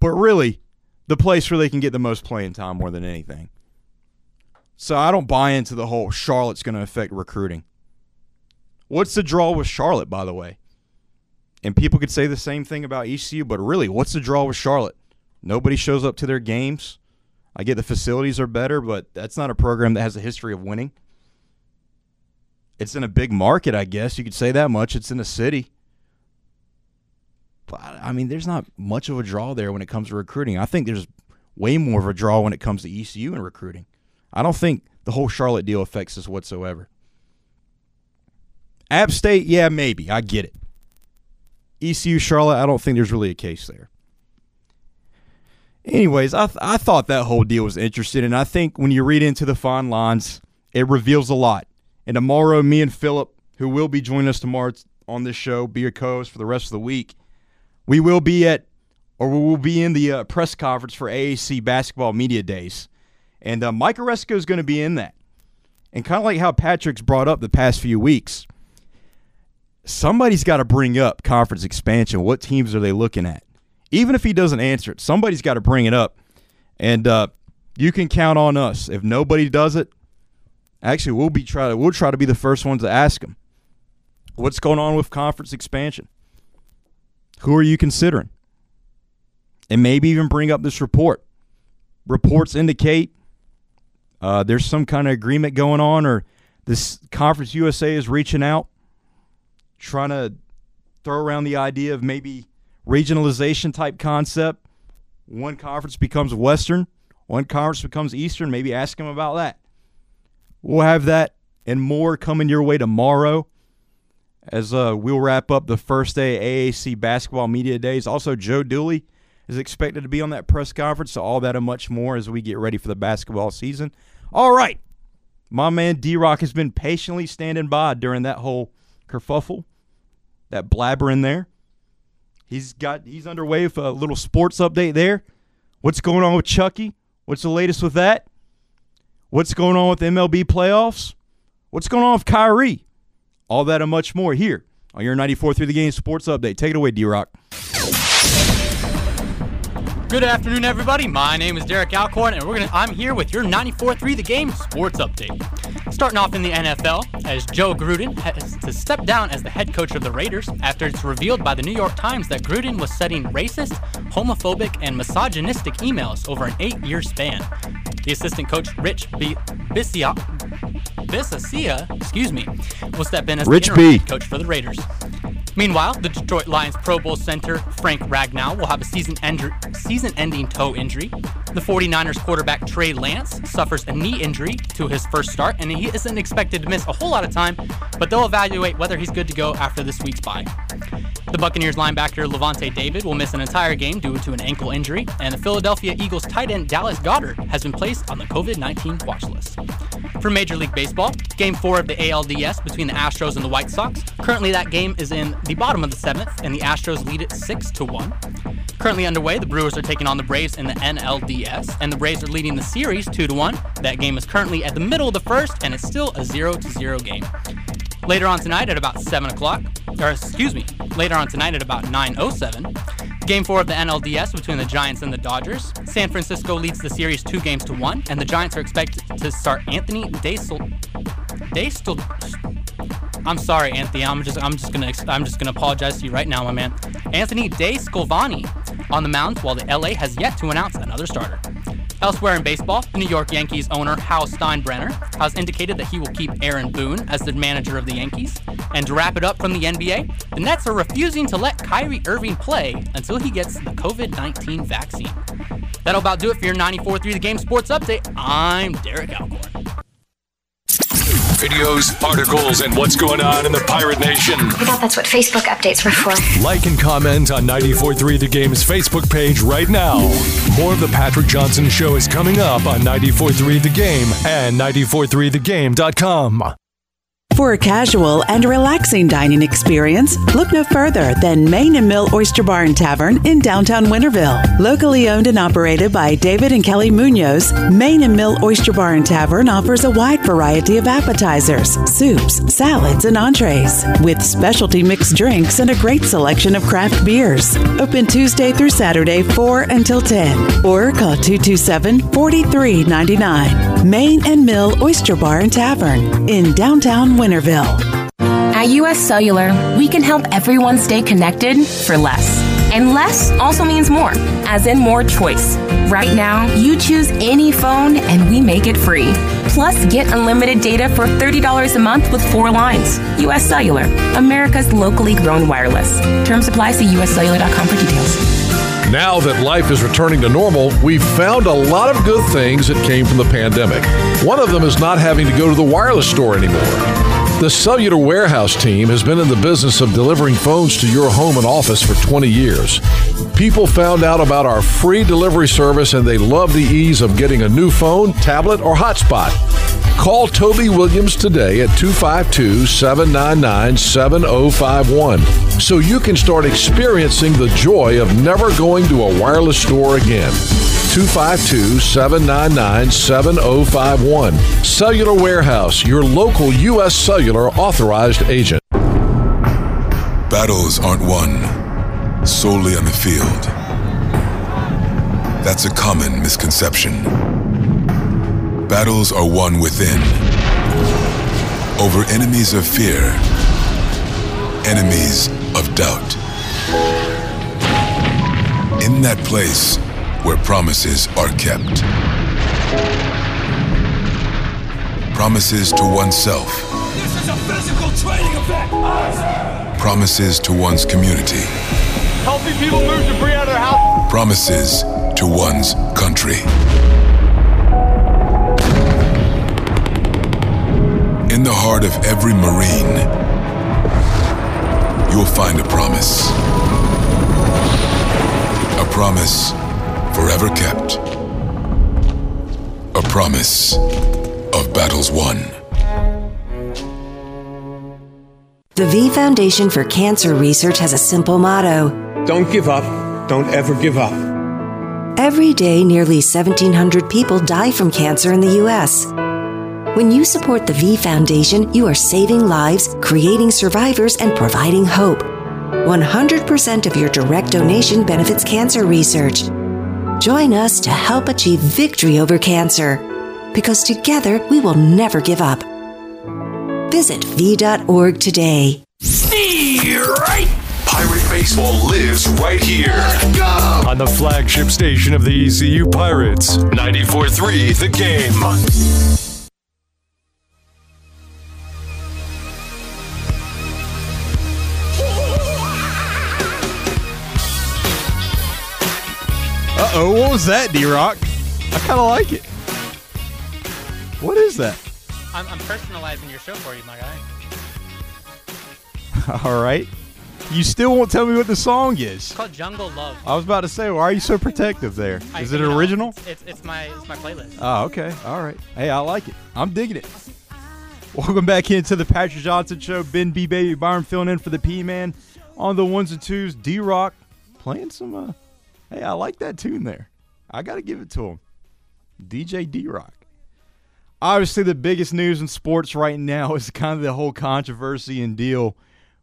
But really, the place where they can get the most playing time more than anything. So I don't buy into the whole Charlotte's going to affect recruiting. What's the draw with Charlotte, by the way? And people could say the same thing about ECU, but really, what's the draw with Charlotte? Nobody shows up to their games. I get the facilities are better, but that's not a program that has a history of winning. It's in a big market, I guess. You could say that much. It's in a city. I mean, there's not much of a draw there when it comes to recruiting. I think there's way more of a draw when it comes to ECU and recruiting. I don't think the whole Charlotte deal affects us whatsoever. App State, yeah, maybe. I get it. ECU Charlotte, I don't think there's really a case there. Anyways, I, th- I thought that whole deal was interesting, and I think when you read into the fine lines, it reveals a lot. And tomorrow, me and Philip, who will be joining us tomorrow on this show, be your co host for the rest of the week, we will be at or we will be in the uh, press conference for AAC basketball media days, and uh, Mike Aresco is going to be in that. And kind of like how Patrick's brought up the past few weeks, somebody's got to bring up conference expansion. What teams are they looking at? Even if he doesn't answer it, somebody's got to bring it up. And uh, you can count on us. If nobody does it, actually we'll be try to we'll try to be the first ones to ask him. What's going on with conference expansion? Who are you considering? And maybe even bring up this report. Reports indicate uh, there's some kind of agreement going on, or this Conference USA is reaching out, trying to throw around the idea of maybe regionalization type concept. One conference becomes Western, one conference becomes Eastern. Maybe ask them about that. We'll have that and more coming your way tomorrow as uh, we'll wrap up the first day AAC basketball media days. Also, Joe Dooley is expected to be on that press conference, so all that and much more as we get ready for the basketball season. All right, my man D Rock has been patiently standing by during that whole kerfuffle, that blabber in there. He's got he's underway with a little sports update there. What's going on with Chucky? What's the latest with that? What's going on with MLB playoffs? What's going on with Kyrie? All that and much more here on your 94 through the game sports update. Take it away, D Rock. Good afternoon, everybody. My name is Derek Alcorn, and we're gonna. I'm here with your 94.3 The Game Sports Update. Starting off in the NFL, as Joe Gruden has to step down as the head coach of the Raiders after it's revealed by the New York Times that Gruden was sending racist, homophobic, and misogynistic emails over an eight-year span. The assistant coach, Rich B- Bissia, excuse me, will step in as Rich the interim B. coach for the Raiders. Meanwhile, the Detroit Lions Pro Bowl center Frank Ragnow will have a season, end- season ender, season-ending toe injury. The 49ers quarterback Trey Lance suffers a knee injury to his first start, and he isn't expected to miss a whole lot of time, but they'll evaluate whether he's good to go after this week's bye. The Buccaneers linebacker Lavonte David will miss an entire game due to an ankle injury, and the Philadelphia Eagles tight end Dallas Goddard has been placed on the COVID 19 watch list. For Major League Baseball, Game 4 of the ALDS between the Astros and the White Sox. Currently, that game is in the bottom of the seventh, and the Astros lead it 6 to 1. Currently underway, the Brewers are taking on the Braves in the NLDS, and the Braves are leading the series 2 to 1. That game is currently at the middle of the first, and it's still a 0 to 0 game. Later on tonight at about 7 o'clock, or excuse me, later on tonight at about 9.07, Game 4 of the NLDS between the Giants and the Dodgers. San Francisco leads the series two games to one, and the Giants are expected to start Anthony Daisel. Daisel. I'm sorry, Anthony. I'm just I'm just gonna I'm just gonna apologize to you right now, my man. Anthony Scovani on the mound, while the LA has yet to announce another starter. Elsewhere in baseball, the New York Yankees owner Hal Steinbrenner has indicated that he will keep Aaron Boone as the manager of the Yankees. And to wrap it up from the NBA, the Nets are refusing to let Kyrie Irving play until he gets the COVID 19 vaccine. That'll about do it for your 94.3 The Game Sports Update. I'm Derek Alcorn. Videos, articles, and what's going on in the Pirate Nation. I thought that's what Facebook updates were for. Like and comment on 94.3 The Game's Facebook page right now. More of the Patrick Johnson Show is coming up on 94.3 The Game and 94.3thegame.com. For a casual and relaxing dining experience, look no further than Main and Mill Oyster Bar and Tavern in downtown Winterville. Locally owned and operated by David and Kelly Munoz, Main and Mill Oyster Bar and Tavern offers a wide variety of appetizers, soups, salads, and entrees, with specialty mixed drinks and a great selection of craft beers. Open Tuesday through Saturday, 4 until 10, or call 227 4399. Main and Mill Oyster Bar and Tavern in downtown Winterville. At US Cellular, we can help everyone stay connected for less. And less also means more, as in more choice. Right now, you choose any phone and we make it free. Plus, get unlimited data for $30 a month with four lines. US Cellular, America's locally grown wireless. Terms apply. See uscellular.com for details. Now that life is returning to normal, we've found a lot of good things that came from the pandemic. One of them is not having to go to the wireless store anymore. The Cellular Warehouse team has been in the business of delivering phones to your home and office for 20 years. People found out about our free delivery service and they love the ease of getting a new phone, tablet, or hotspot. Call Toby Williams today at 252 799 7051 so you can start experiencing the joy of never going to a wireless store again. 252 799 7051. Cellular Warehouse, your local U.S. Cellular authorized agent. Battles aren't won solely on the field. That's a common misconception. Battles are won within, over enemies of fear, enemies of doubt. In that place where promises are kept. Promises to oneself. This is a physical training event. Promises to one's community. Helping people move debris out of their house. Promises to one's country. In the heart of every Marine, you'll find a promise. A promise forever kept. A promise of battles won. The V Foundation for Cancer Research has a simple motto Don't give up. Don't ever give up. Every day, nearly 1,700 people die from cancer in the U.S. When you support the V Foundation, you are saving lives, creating survivors, and providing hope. 100% of your direct donation benefits cancer research. Join us to help achieve victory over cancer. Because together, we will never give up. Visit V.org today. right. Pirate baseball lives right here. On the flagship station of the ECU Pirates, 94 3 The Game. Oh, what was that, D Rock? I kind of like it. What is that? I'm, I'm personalizing your show for you, my guy. [LAUGHS] All right. You still won't tell me what the song is. It's called Jungle Love. I was about to say, why are you so protective there? I- Is it you know, original? It's, it's my it's my playlist. Oh, okay. All right. Hey, I like it. I'm digging it. Welcome back into the Patrick Johnson Show. Ben B. Baby Byron filling in for the P Man on the ones and twos. D Rock playing some. Uh, hey, I like that tune there. I got to give it to him. DJ D Rock. Obviously, the biggest news in sports right now [LAUGHS] is kind of the whole controversy and deal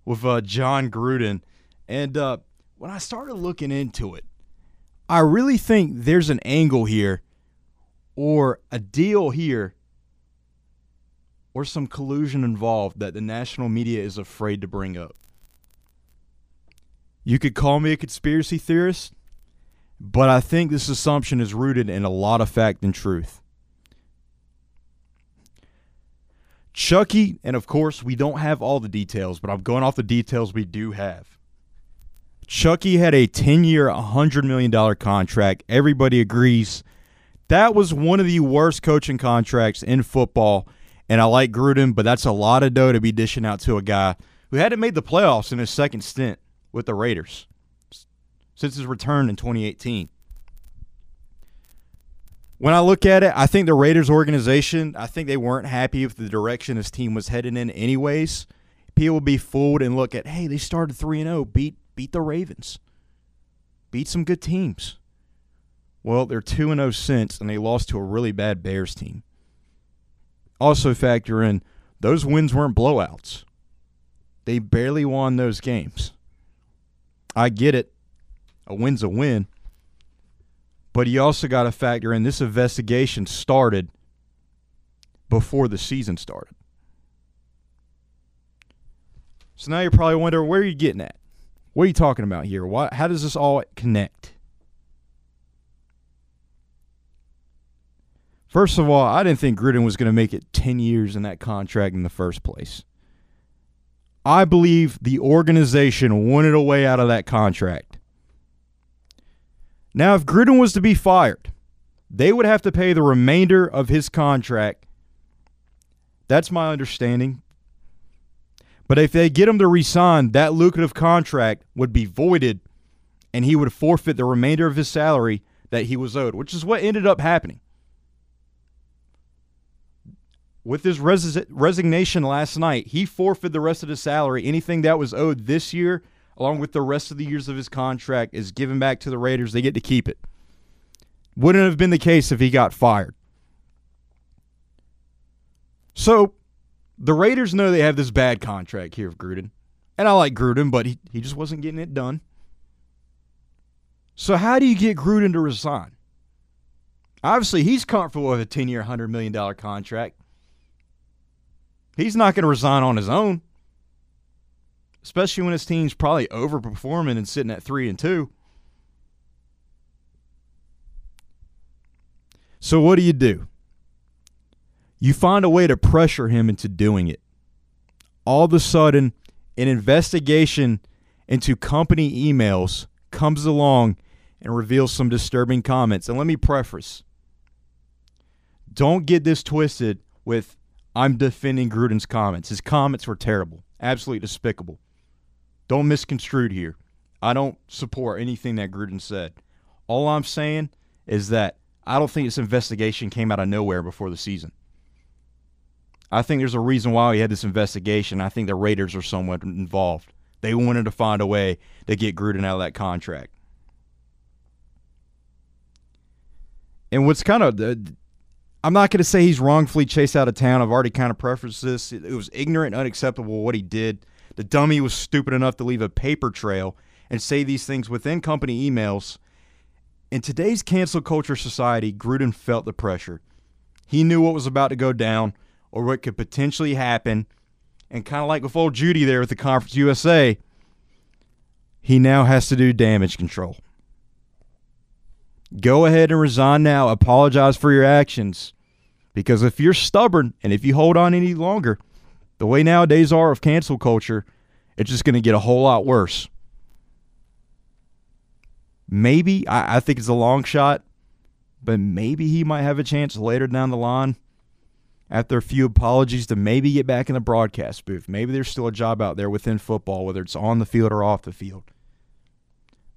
with uh, John Gruden. And uh, when I started looking into it, I really think there's an angle here or a deal here or some collusion involved that the national media is afraid to bring up. You could call me a conspiracy theorist, but I think this assumption is rooted in a lot of fact and truth. Chucky, and of course, we don't have all the details, but I'm going off the details we do have. Chucky had a 10 year, $100 million contract. Everybody agrees that was one of the worst coaching contracts in football. And I like Gruden, but that's a lot of dough to be dishing out to a guy who hadn't made the playoffs in his second stint with the Raiders since his return in 2018. When I look at it, I think the Raiders organization, I think they weren't happy with the direction his team was heading in anyways. People will be fooled and look at, hey, they started 3 and 0, beat beat the Ravens. Beat some good teams. Well, they're 2 and 0 since and they lost to a really bad Bears team. Also factor in those wins weren't blowouts. They barely won those games. I get it. A win's a win. But you also got to factor in this investigation started before the season started. So now you're probably wondering where are you getting at? What are you talking about here? Why, how does this all connect? First of all, I didn't think Gruden was going to make it 10 years in that contract in the first place. I believe the organization wanted a way out of that contract. Now, if Gruden was to be fired, they would have to pay the remainder of his contract. That's my understanding. But if they get him to resign, that lucrative contract would be voided and he would forfeit the remainder of his salary that he was owed, which is what ended up happening. with his res- resignation last night, he forfeited the rest of his salary. Anything that was owed this year, along with the rest of the years of his contract, is given back to the Raiders. They get to keep it. Wouldn't have been the case if he got fired. So the Raiders know they have this bad contract here of Gruden. And I like Gruden, but he, he just wasn't getting it done. So how do you get Gruden to resign? Obviously, he's comfortable with a 10 year, $100 million contract. He's not going to resign on his own, especially when his team's probably overperforming and sitting at 3 and 2. So, what do you do? You find a way to pressure him into doing it. All of a sudden, an investigation into company emails comes along and reveals some disturbing comments. And let me preface don't get this twisted with I'm defending Gruden's comments. His comments were terrible, absolutely despicable. Don't misconstrue here. I don't support anything that Gruden said. All I'm saying is that I don't think this investigation came out of nowhere before the season. I think there's a reason why we had this investigation. I think the Raiders are somewhat involved. They wanted to find a way to get Gruden out of that contract. And what's kind of, uh, I'm not going to say he's wrongfully chased out of town. I've already kind of prefaced this. It was ignorant unacceptable what he did. The dummy was stupid enough to leave a paper trail and say these things within company emails. In today's cancel culture society, Gruden felt the pressure. He knew what was about to go down or what could potentially happen. And kind of like with old Judy there with the Conference USA, he now has to do damage control. Go ahead and resign now. Apologize for your actions. Because if you're stubborn and if you hold on any longer, the way nowadays are of cancel culture, it's just going to get a whole lot worse. Maybe, I, I think it's a long shot, but maybe he might have a chance later down the line after a few apologies to maybe get back in the broadcast booth. Maybe there's still a job out there within football, whether it's on the field or off the field.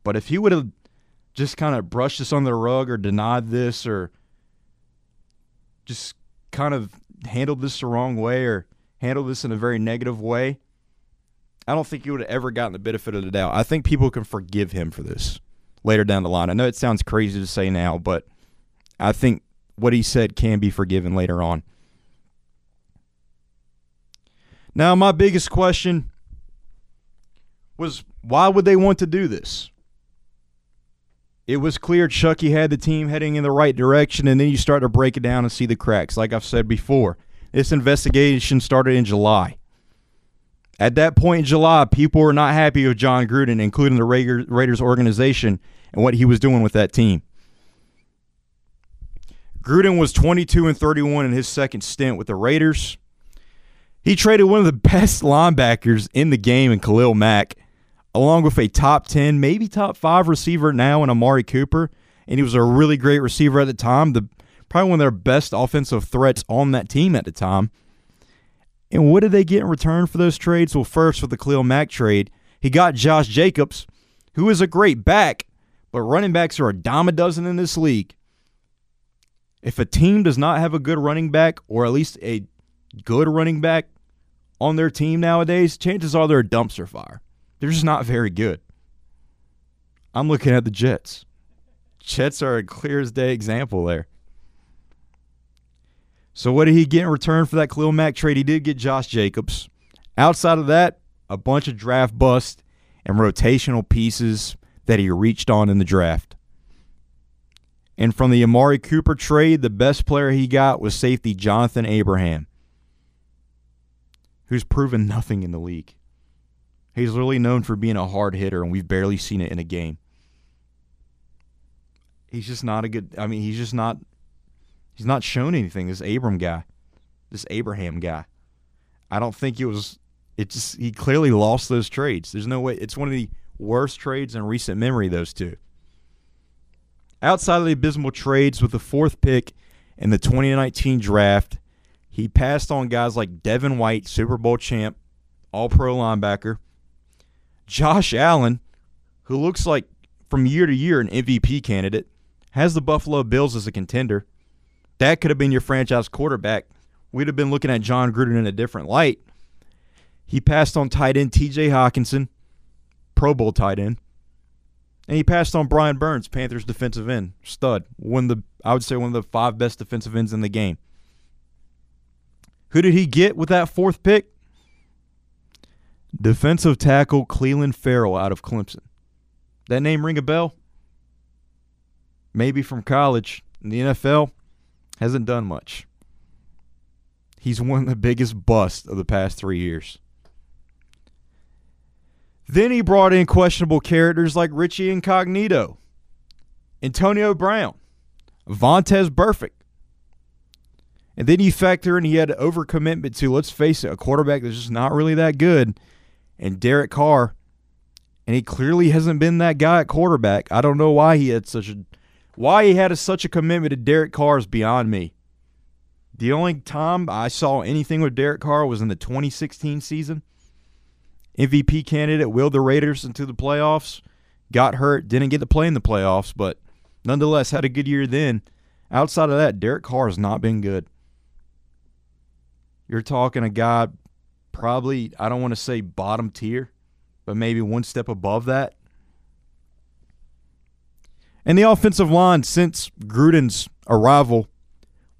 But if he would have just kind of brushed this under the rug or denied this or just kind of handled this the wrong way or handled this in a very negative way, I don't think he would have ever gotten the benefit of the doubt. I think people can forgive him for this later down the line. I know it sounds crazy to say now, but I think what he said can be forgiven later on. Now, my biggest question was why would they want to do this? It was clear Chucky had the team heading in the right direction, and then you start to break it down and see the cracks. Like I've said before, this investigation started in July. At that point in July, people were not happy with Jon Gruden, including the Raiders organization and what he was doing with that team. Gruden was 22 and 31 in his second stint with the Raiders. He traded one of the [LAUGHS] best linebackers in the game in Khalil Mack, along with a top 10, maybe top 5 receiver now in Amari Cooper. And he was a really great receiver at the time, the probably one of their best offensive threats on that team at the time. And what did they get in return for those trades? Well, first with the Khalil Mack trade, he got Josh Jacobs, who is a great back, but running backs are a dime a dozen in this league. If a team does not have a good running back, or at least a good running back on their team nowadays, chances are they're a dumpster fire. They're just not very good. I'm looking at the Jets. Jets are a clear as day example there. So what did he get in return for that Khalil Mack trade? He did get Josh Jacobs. Outside of that, a bunch of draft bust and rotational pieces that he reached on in the draft. And from the Amari Cooper trade, the best player he got was safety Jonathan Abraham, who's proven nothing in the league. He's literally known for being a hard hitter, and we've barely seen it in a game. He's just not a good. I mean, he's just not. He's not shown anything. This Abram guy, this Abraham guy. I don't think it was. It just he clearly lost those trades. There's no way. It's one of the worst trades in recent memory. Those two. Outside of the abysmal trades with the fourth pick in the 2019 draft, he passed on guys like Devin White, Super Bowl champ, all pro linebacker. Josh Allen, who looks like from year to year an MVP candidate, has the Buffalo Bills as a contender. That could have been your franchise quarterback we'd have been looking at John Gruden in a different light. He passed on tight end TJ Hockenson, Pro Bowl tight end. And he passed on Brian Burns, Panthers defensive end, stud. One of the I would say one of the five best defensive ends in the game. Who did he get with that fourth pick? Defensive tackle Clelin Ferrell out of Clemson. That name ring a bell? Maybe from college. In the NFL, hasn't done much. He's one of the biggest busts of the past three years. Then he brought in questionable characters like Richie Incognito, Antonio Brown, Vontaze Burfict. And then you factor in he had an overcommitment to, let's face it, a quarterback that's just not really that good, and Derek Carr. And he clearly hasn't been that guy at quarterback. I don't know why he had such a why he had such a commitment to Derek Carr is beyond me. The only time I saw anything with Derek Carr was in the 2016 season. MVP candidate willed the Raiders into the playoffs, got hurt, didn't get to play in the playoffs, but nonetheless had a good year then. Outside of that, Derek Carr has not been good. You're talking a guy probably, I don't want to say bottom tier, but maybe one step above that. And the offensive line, since Gruden's arrival,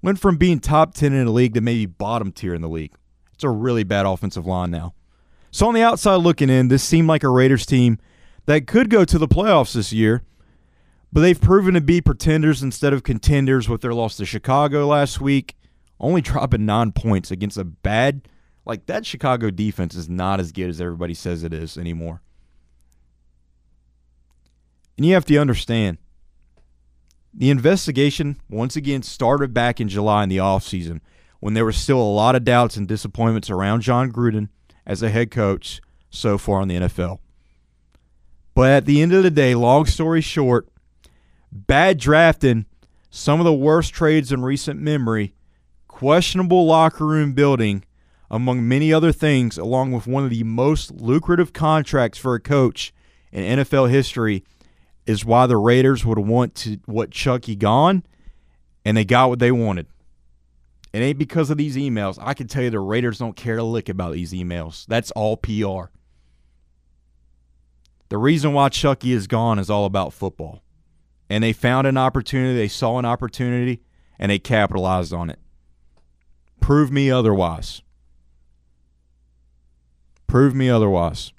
went from being top 10 in the league to maybe bottom tier in the league. It's a really bad offensive line now. So, on the outside looking in, this seemed like a Raiders team that could go to the playoffs this year, but they've proven to be pretenders instead of contenders with their loss to Chicago last week, only dropping nine points against a bad, like that Chicago defense is not as good as everybody says it is anymore. And you have to understand, the investigation, once again, started back in July in the offseason when there was still a lot of doubts and disappointments around John Gruden as a head coach so far in the NFL. But at the end of the day, long story short, bad drafting, some of the worst trades in recent memory, questionable locker room building, among many other things, along with one of the most lucrative contracts for a coach in NFL history, is why the Raiders would want to what Chucky gone, and they got what they wanted. It ain't because of these emails. I can tell you the Raiders don't care a lick about these emails. That's all PR. The reason why Chucky is gone is all about football. And they found an opportunity, they saw an opportunity, and they capitalized on it. Prove me otherwise. Prove me otherwise.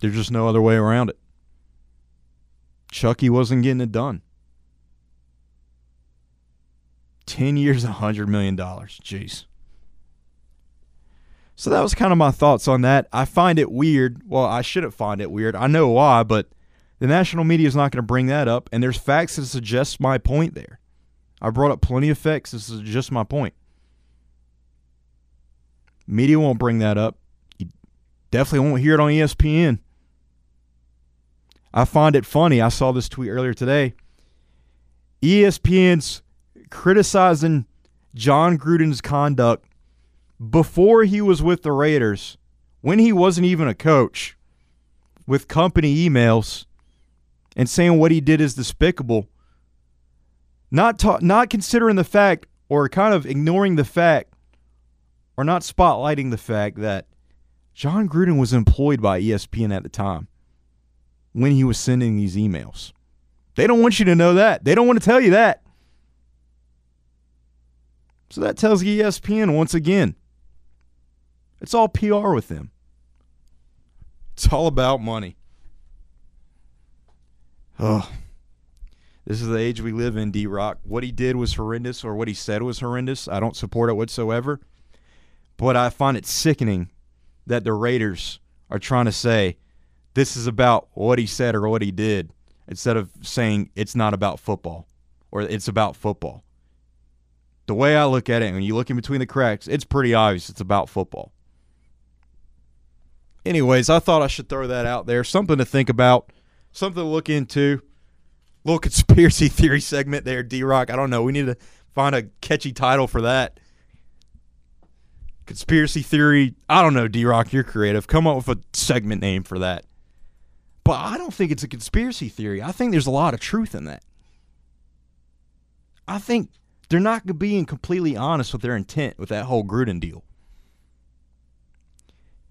There's just no other way around it. Chucky wasn't getting it done. 10 years, $100 million. Jeez. So that was kind of my thoughts on that. I find it weird. Well, I shouldn't find it weird. I know why, but the national media is not going to bring that up. And there's facts that suggest my point there. I brought up plenty of facts to suggest my point. Media won't bring that up. You definitely won't hear it on ESPN. I find it funny. I saw this tweet earlier today. ESPN's criticizing John Gruden's conduct before he was with the Raiders, when he wasn't even a coach, with company emails and saying what he did is despicable. Not ta- not considering the fact or kind of ignoring the fact or not spotlighting the fact that John Gruden was employed by ESPN at the time when he was sending these emails. They don't want you to know that. They don't want to tell you that. So that tells ESPN once again it's all PR with them. It's all about money. Oh, this is the age we live in, D Rock. What he did was horrendous, or what he said was horrendous. I don't support it whatsoever. But I find it sickening that the Raiders are trying to say this is about what he said or what he did instead of saying it's not about football or it's about football. The way I look at it, when you look in between the cracks, it's pretty obvious it's about football. Anyways, I thought I should throw that out there. Something to think about, something to look into. Little [LAUGHS] conspiracy theory segment there, D Rock. I don't know. We need to find a catchy title for that. Conspiracy theory. I don't know, D Rock. You're creative. Come up with a segment name for that. But I don't think it's a conspiracy theory. I think there's a lot of truth in that. I think they're not being completely honest with their intent with that whole Gruden deal.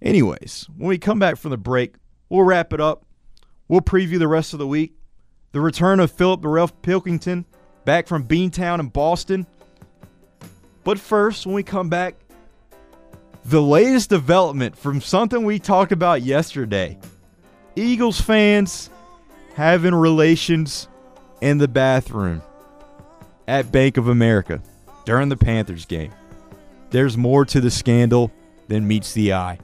Anyways, when we come back from the break, we'll wrap it up. We'll preview the rest of the week. The return of Philip the Ref Pilkington back from Beantown in Boston. But first, when we come back, the latest development from something we talked about yesterday. Eagles fans having relations in the bathroom at Bank of America during the Panthers game. There's more to the scandal than meets the eye.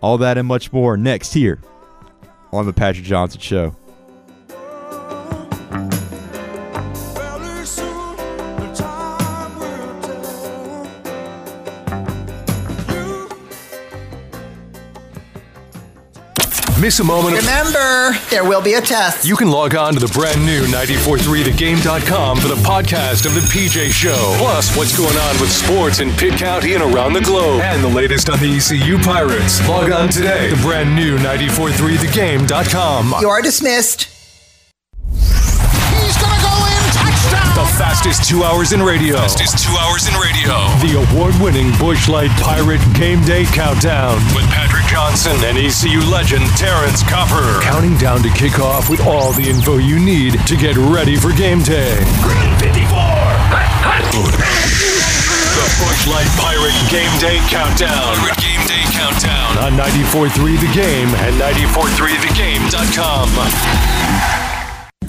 All that and much more next here on The Patrick Johnson Show. Miss a moment of. Remember, there will be a test. You can log on to the brand new 943thegame.com for the podcast of The PJ Show. Plus, what's going on with sports in Pitt County and around the globe. And the latest on the ECU Pirates. Log on today. The brand new 943thegame.com. You are dismissed. Fastest two hours in radio. Fastest two hours in radio. The award winning Busch Light Pirate Game Day Countdown with Patrick Johnson and ECU legend Terrence Copper. Counting down to kick off with all the info you need to get ready for game day. Green 54. The Busch Light Pirate Game Day Countdown. Pirate Game Day Countdown. On 94.3 The Game and 94.3thegame.com.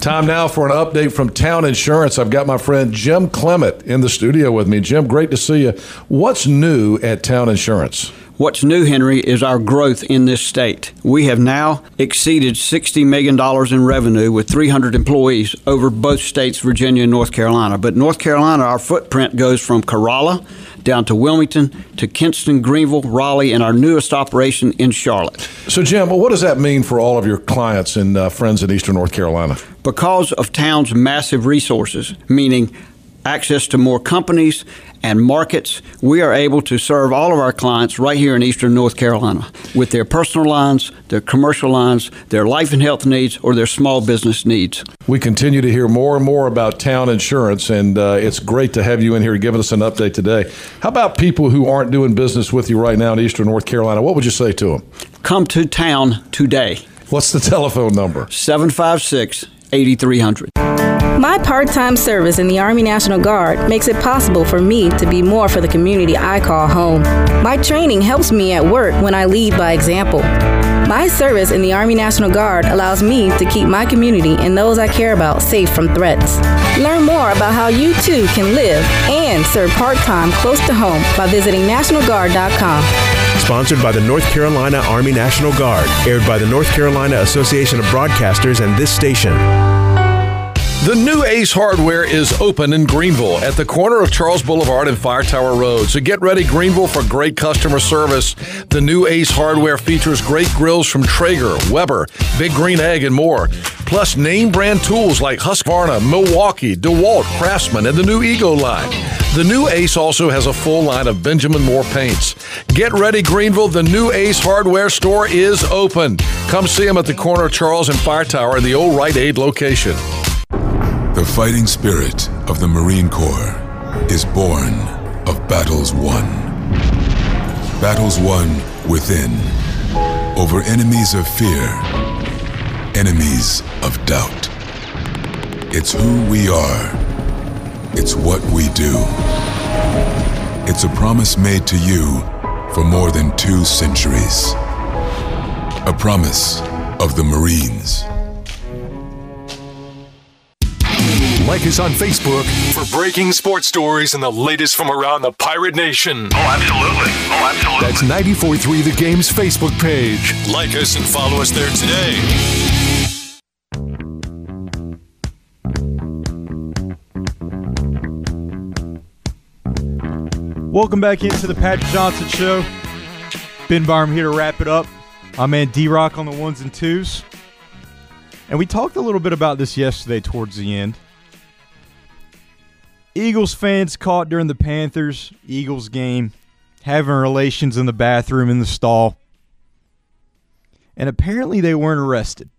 Time now for an update from Towne Insurance. I've got my friend Jim Clement in the studio with me. Jim, great to see you. What's new at Towne Insurance? What's new, Henry, is our growth in this state. We have now exceeded $60 million in revenue with 300 employees over both states, Virginia and North Carolina. But North Carolina, our footprint goes from Corolla down to Wilmington to Kinston, Greenville, Raleigh, and our newest operation in Charlotte. So, Jim, what does that mean for all of your clients and uh, friends in Eastern North Carolina? Because of Towne's massive resources, meaning access to more companies and markets, we are able to serve all of our clients right here in Eastern North Carolina with their personal lines, their commercial lines, their life and health needs, or their small business needs. We continue to hear more and more about Towne Insurance, and uh, it's great to have you in here giving us an update today. How about people who aren't doing business with you right now in Eastern North Carolina? What would you say to them? Come to town today. What's the telephone number? 756 8300. My part time service in the Army National Guard makes it possible for me to be more for the community I call home. My training helps me at work when I lead by example. My service in the Army National Guard allows me to keep my community and those I care about safe from threats. Learn more about how you too can live and serve part time close to home by visiting NationalGuard.com. Sponsored by the North Carolina Army National Guard, aired by the North Carolina Association of Broadcasters and this station. The new Ace Hardware is open in Greenville at the corner of Charles Boulevard and Fire Tower Road. So get ready, Greenville, for great customer service. The new Ace Hardware features great grills from Traeger, Weber, Big Green Egg, and more. Plus name brand tools like Husqvarna, Milwaukee, DeWalt, Craftsman, and the new Ego line. The new Ace also has a full line of Benjamin Moore paints. Get ready, Greenville. The new Ace Hardware store is open. Come see them at the corner of Charles and Fire Tower in the old Rite Aid location. The fighting spirit of the Marine Corps is born of battles won. Battles won within, over enemies of fear, enemies of doubt. It's who we are, it's what we do. It's a promise made to you for more than two centuries. A promise of the Marines. Like us on Facebook for breaking sports stories and the latest from around the Pirate Nation. Oh, absolutely. Oh, absolutely. That's 94.3 The Game's Facebook page. Like us and follow us there today. Welcome back into the Patrick Johnson Show. Ben Barham here to wrap it up. My man D Rock on the ones and twos. And we talked a little bit about this yesterday towards the end. Eagles fans caught during the Panthers Eagles game having relations in the bathroom in the stall. And apparently they weren't arrested.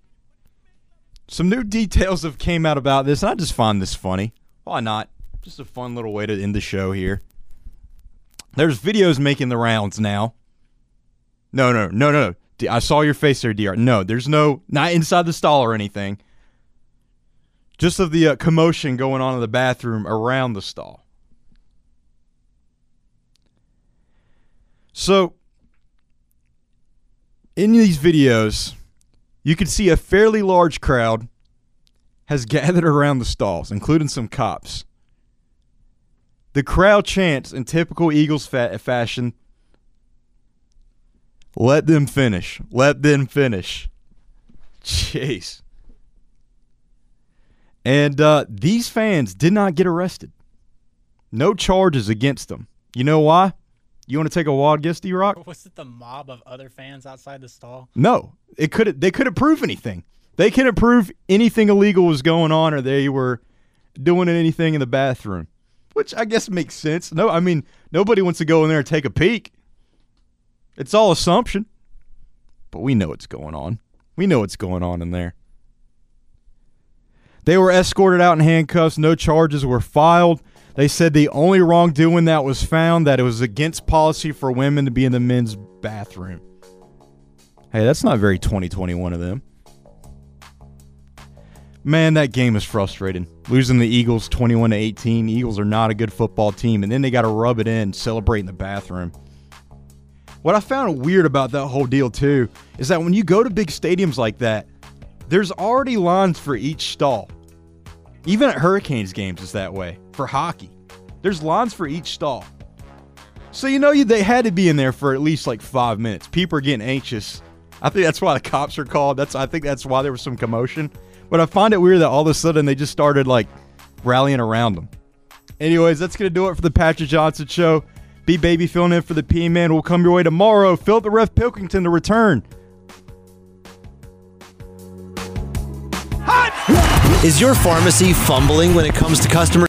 Some new [LAUGHS] details have came out about this, and I just find this funny. Why not? Just a fun little way to end the show here. There's videos making the rounds now. No, no, no, no. I saw your face there, DR. No, there's no, not inside the stall or anything. Just of the uh, commotion going on in the bathroom around the stall. So, in these videos, you can see a fairly large crowd has [LAUGHS] gathered around the stalls, including some cops. The crowd chants in typical Eagles fa- fashion let them finish. Let them finish. Jeez. And uh, these fans did not get arrested. No charges against them. You know why? You want to take a wild guess, D Rock? [LAUGHS] Was it the mob of other fans outside the stall? No, it could. They couldn't prove anything. They couldn't prove anything illegal was going on, or they were doing anything in the bathroom, which I guess makes sense. No, I mean nobody wants to go in there and take a peek. It's all assumption, but we know what's going on. We know what's going on in there. They were escorted out in handcuffs. No charges were filed. They said the only wrongdoing that was found that it was against policy for women to be in the men's bathroom. Hey, that's not very 2021 of them. Man, that game is frustrating. Losing the Eagles 21 to 18. Eagles are not a good football team, and then they got to rub it in, celebrate in the bathroom. What I found weird about that whole deal too is that when you go to big stadiums like that, there's already lines for each stall. Even at Hurricanes games, it's that way for hockey. There's lines for each stall. So you know they had to be in there for at least like five minutes. People are getting anxious. I think that's why the cops are called. That's I think that's why there was some commotion. But I find it weird that all of a sudden they just started like rallying around them. Anyways, that's gonna do it for the Patrick Johnson show. B Baby filling in for the P Man We'll come your way tomorrow. Phil the Ref Pilkington to return. Is your pharmacy fumbling when it comes to customer